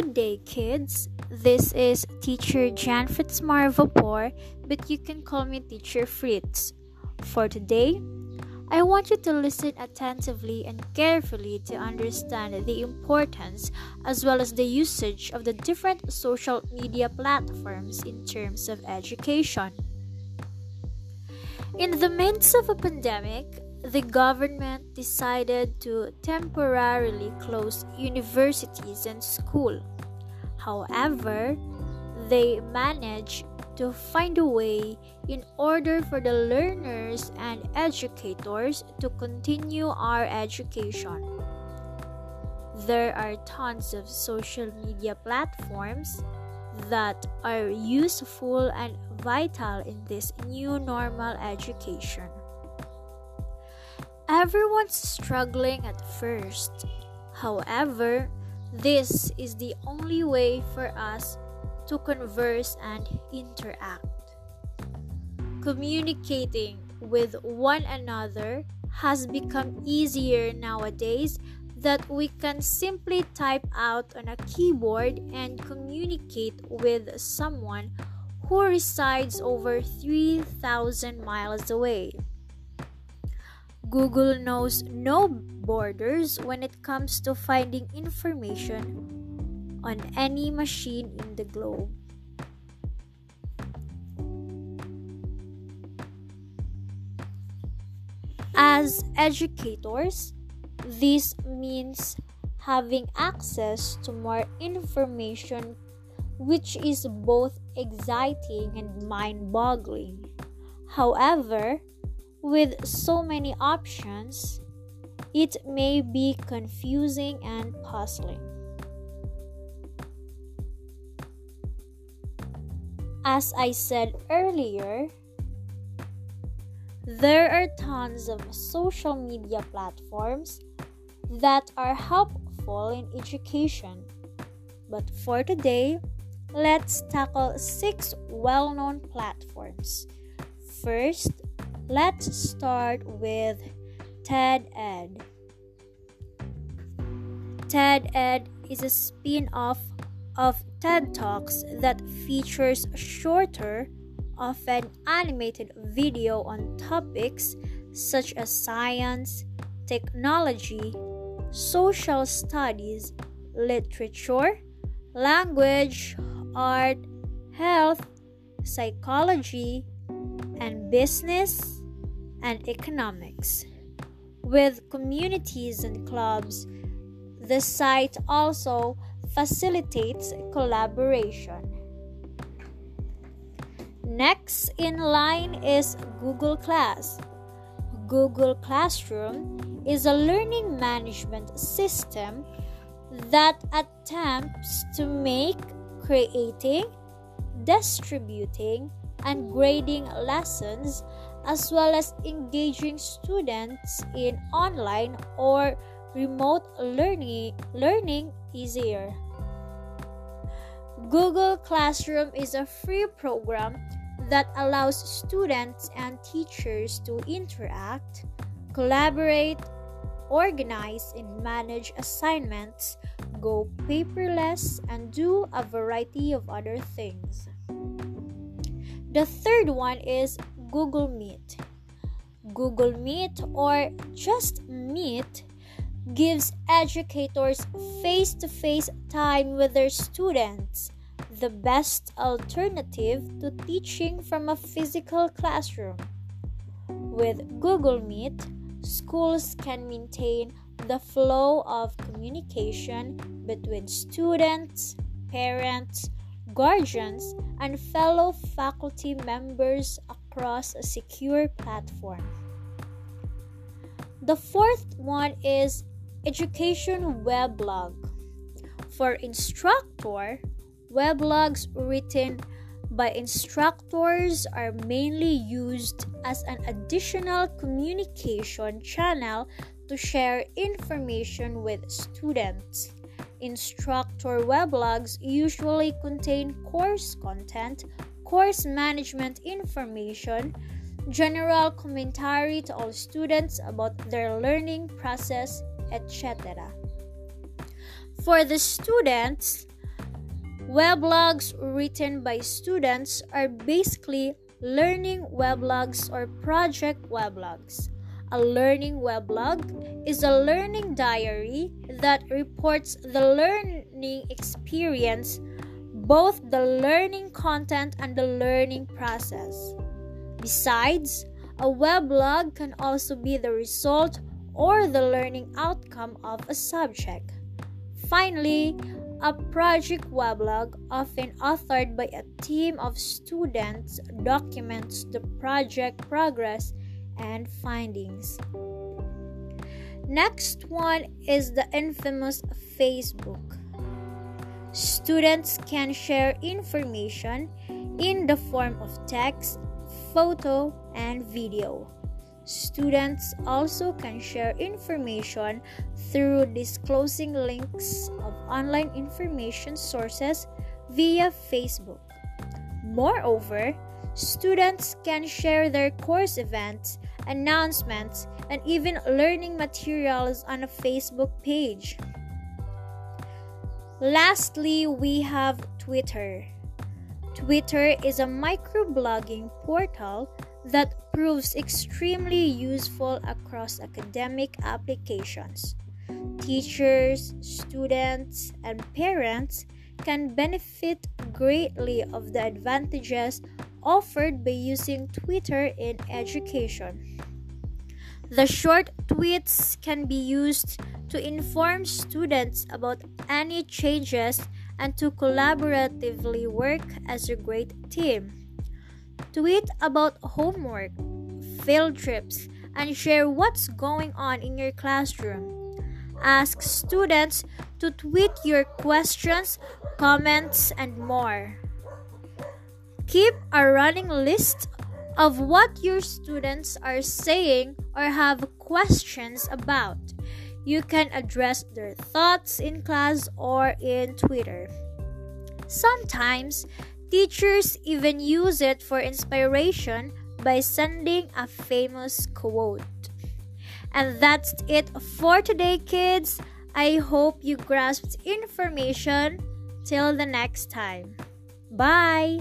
Good day, kids. This is teacher Jan Fitzmar Vapor, but you can call me teacher Fritz. For today, I want you to listen attentively and carefully to understand the importance as well as the usage of the different social media platforms in terms of education. In the midst of a pandemic, the government decided to temporarily close universities and schools. However, they managed to find a way in order for the learners and educators to continue our education. There are tons of social media platforms that are useful and vital in this new normal education. Everyone's struggling at first. However, this is the only way for us to converse and interact. Communicating with one another has become easier nowadays that we can simply type out on a keyboard and communicate with someone who resides over 3,000 miles away. Google knows no borders when it comes to finding information on any machine in the globe. As educators, this means having access to more information, which is both exciting and mind boggling. However, with so many options, it may be confusing and puzzling. As I said earlier, there are tons of social media platforms that are helpful in education. But for today, let's tackle six well known platforms. First, Let's start with TED Ed. TED Ed is a spin off of TED Talks that features shorter, often animated video on topics such as science, technology, social studies, literature, language, art, health, psychology, and business and economics. With communities and clubs, the site also facilitates collaboration. Next in line is Google Class. Google Classroom is a learning management system that attempts to make creating, distributing, and grading lessons as well as engaging students in online or remote learning learning easier. Google Classroom is a free program that allows students and teachers to interact, collaborate, organize and manage assignments, go paperless, and do a variety of other things. The third one is Google Meet. Google Meet or just Meet gives educators face to face time with their students, the best alternative to teaching from a physical classroom. With Google Meet, schools can maintain the flow of communication between students, parents, guardians, and fellow faculty members across a secure platform. The fourth one is Education Weblog. For instructor, weblogs written by instructors are mainly used as an additional communication channel to share information with students. Instructor weblogs usually contain course content course management information, general commentary to all students about their learning process, etc. For the students, Weblogs written by students are basically learning weblogs or project weblogs. A learning weblog is a learning diary that reports the learning experience, both the learning content and the learning process. Besides, a weblog can also be the result or the learning outcome of a subject. Finally, a project weblog, often authored by a team of students, documents the project progress and findings. Next one is the infamous Facebook. Students can share information in the form of text, photo, and video. Students also can share information through disclosing links of online information sources via Facebook. Moreover, students can share their course events, announcements, and even learning materials on a Facebook page. Lastly, we have Twitter. Twitter is a microblogging portal that proves extremely useful across academic applications. Teachers, students, and parents can benefit greatly of the advantages offered by using Twitter in education. The short tweets can be used to inform students about any changes and to collaboratively work as a great team. Tweet about homework, field trips, and share what's going on in your classroom. Ask students to tweet your questions, comments, and more. Keep a running list of what your students are saying or have questions about. You can address their thoughts in class or in Twitter. Sometimes Teachers even use it for inspiration by sending a famous quote. And that's it for today, kids. I hope you grasped information. Till the next time. Bye.